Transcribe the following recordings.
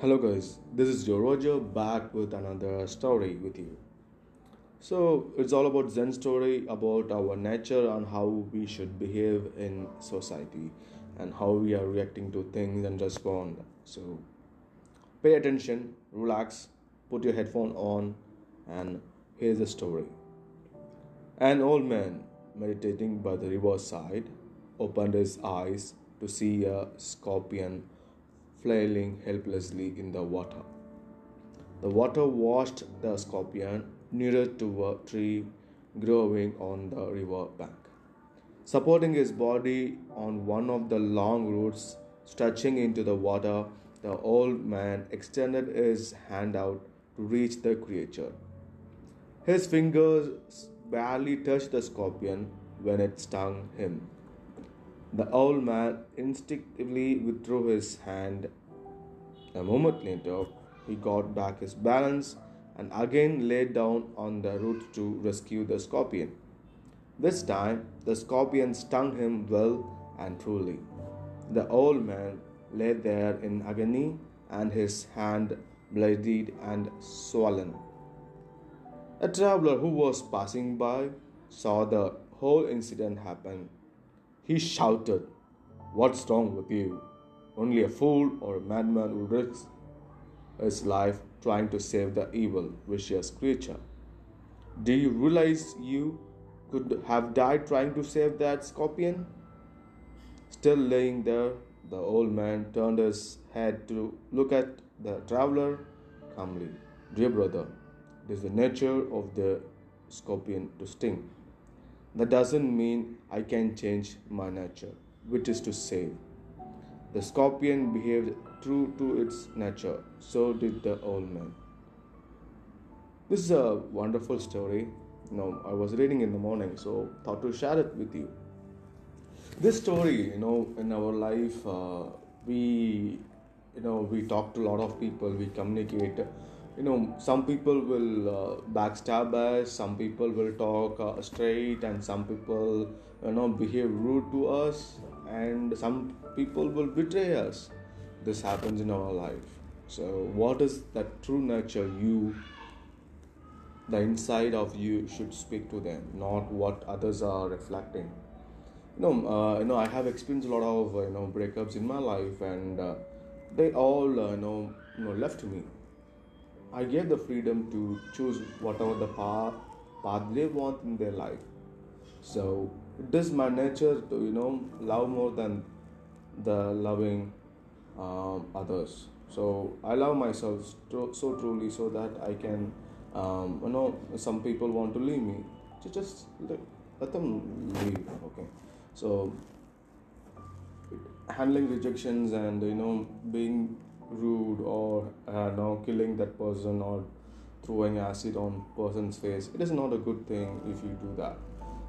Hello, guys. This is Joe Roger back with another story with you. So, it's all about Zen story about our nature and how we should behave in society and how we are reacting to things and respond. So, pay attention, relax, put your headphone on, and here's the story. An old man meditating by the riverside opened his eyes to see a scorpion flailing helplessly in the water. The water washed the scorpion nearer to a tree growing on the river bank. Supporting his body on one of the long roots stretching into the water, the old man extended his hand out to reach the creature. His fingers barely touched the scorpion when it stung him. The old man instinctively withdrew his hand. A moment later, he got back his balance and again lay down on the root to rescue the scorpion. This time, the scorpion stung him well and truly. The old man lay there in agony and his hand bloodied and swollen. A traveler who was passing by saw the whole incident happen he shouted, What's wrong with you? Only a fool or a madman would risk his life trying to save the evil, vicious creature. Do you realize you could have died trying to save that scorpion? Still laying there, the old man turned his head to look at the traveler calmly. Dear brother, it is the nature of the scorpion to sting. That doesn't mean I can change my nature, which is to save. The scorpion behaved true to its nature, so did the old man. This is a wonderful story. You know, I was reading in the morning, so thought to share it with you. This story, you know, in our life, uh, we, you know, we talk to a lot of people, we communicate you know some people will uh, backstab us some people will talk uh, straight and some people you know behave rude to us and some people will betray us. This happens in our life. So what is that true nature you the inside of you should speak to them not what others are reflecting? You know uh, you know i have experienced a lot of you know breakups in my life and uh, they all uh, you know you know left me I gave the freedom to choose whatever the path, path they want in their life. So it is my nature to you know love more than the loving um, others. So I love myself so truly so that I can um, you know some people want to leave me. Just let, let them leave. Okay. So handling rejections and you know being rude or uh, now killing that person or throwing acid on person's face it is not a good thing if you do that.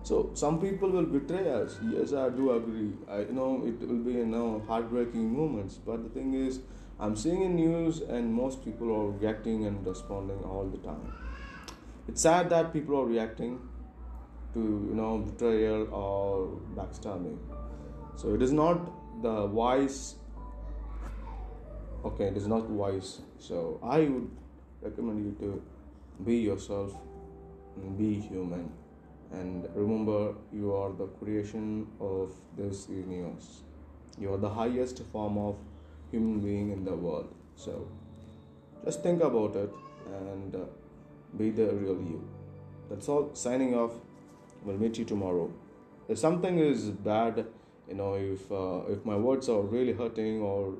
So some people will betray us. Yes i do agree. I you know it will be you know heartbreaking moments but the thing is i'm seeing in news and most people are reacting and responding all the time. It's sad that people are reacting to you know betrayal or backstabbing. So it is not the wise okay it is not wise. So i would recommend you to be yourself be human. And remember you are the creation of this universe. You are the highest form of human being in the world. So just think about it and uh, be the real you. That's all. Signing off. We'll meet you tomorrow. If something is bad you know if uh, if my words are really hurting or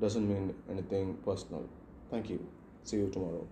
doesn't mean anything personal. Thank you. See you tomorrow.